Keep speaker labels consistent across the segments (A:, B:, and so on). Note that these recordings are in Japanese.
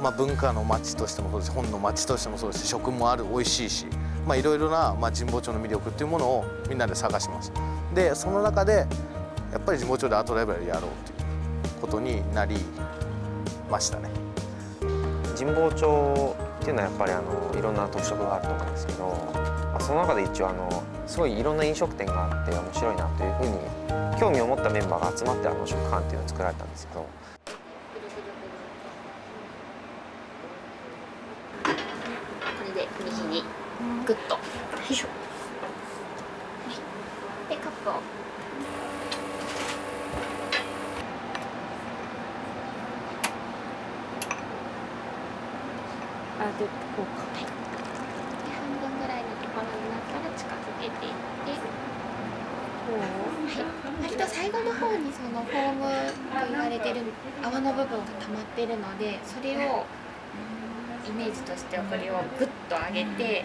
A: まあ、文化の街としてもそうですし本の街としてもそうですし食もある美味しいしいろいろな、まあ、神保町の魅力っていうものをみんなで探しますでその中でやっぱり神保町でアートライブラリーやろうということになりましたね。
B: 神保町っていうのはやっぱりあのいろんな特色があると思うんですけど、まあ、その中で一応あのすごいいろんな飲食店があって面白いなというふうに興味を持ったメンバーが集まってあの食館っていうのを作られたんですけど
C: れで右にグッと。よいしょ。でカップを。
D: あでこうか。
C: で半分ぐらいのところになったら近づけていって。
D: こう。
C: はい、割と最後の方にそのフォームと言われてる泡の部分が溜まってるのでそれをイメージとしてこれをグッと上げて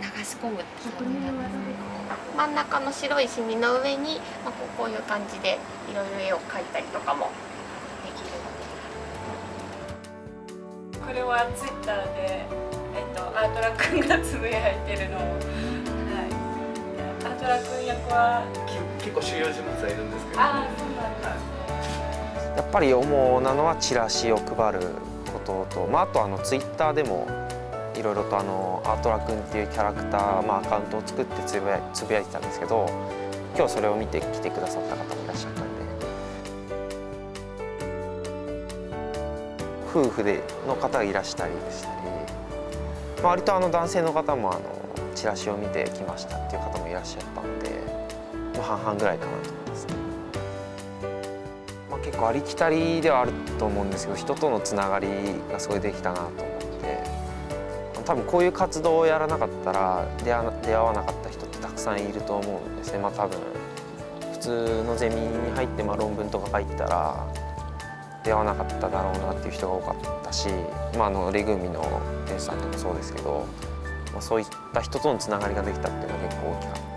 C: 流し込むっていうになります真ん中の白いシミの上に、まあ、こうこういう感じでいろいろ絵を描いたりとかもできる。ので
D: これはツイッターで、えっと、アートラくんがつぶやいてるのを、はい、アートラくん役は
A: 結構主要人物はいるんですけど。
D: ああそうなんだ。
B: やっぱり主なのはチラシを配ることと、まあ、あとあのツイッターでもいろいろとあのアートラくんっていうキャラクター、まあ、アカウントを作ってつぶやつぶやいてたんですけど今日それを見て来てくださった方もいらっしゃったんで夫婦での方がいらしたりでしたり、まあ、割とあの男性の方もあのチラシを見てきましたっていう方もいらっしゃったので、半々ぐらいかなと思いますね。結構ありきたりではあると思うんですけど人とのつながりがすごいできたなと思って多分こういう活動をやらなかったら出会わなかった人ってたくさんいると思うんですね。まあ多分普通のゼミに入ってまあ論文とか書いてたら出会わなかっただろうなっていう人が多かったし、まあ、あのレグミの店主さんとかもそうですけど、まあ、そういった人とのつながりができたっていうのは結構大きかった。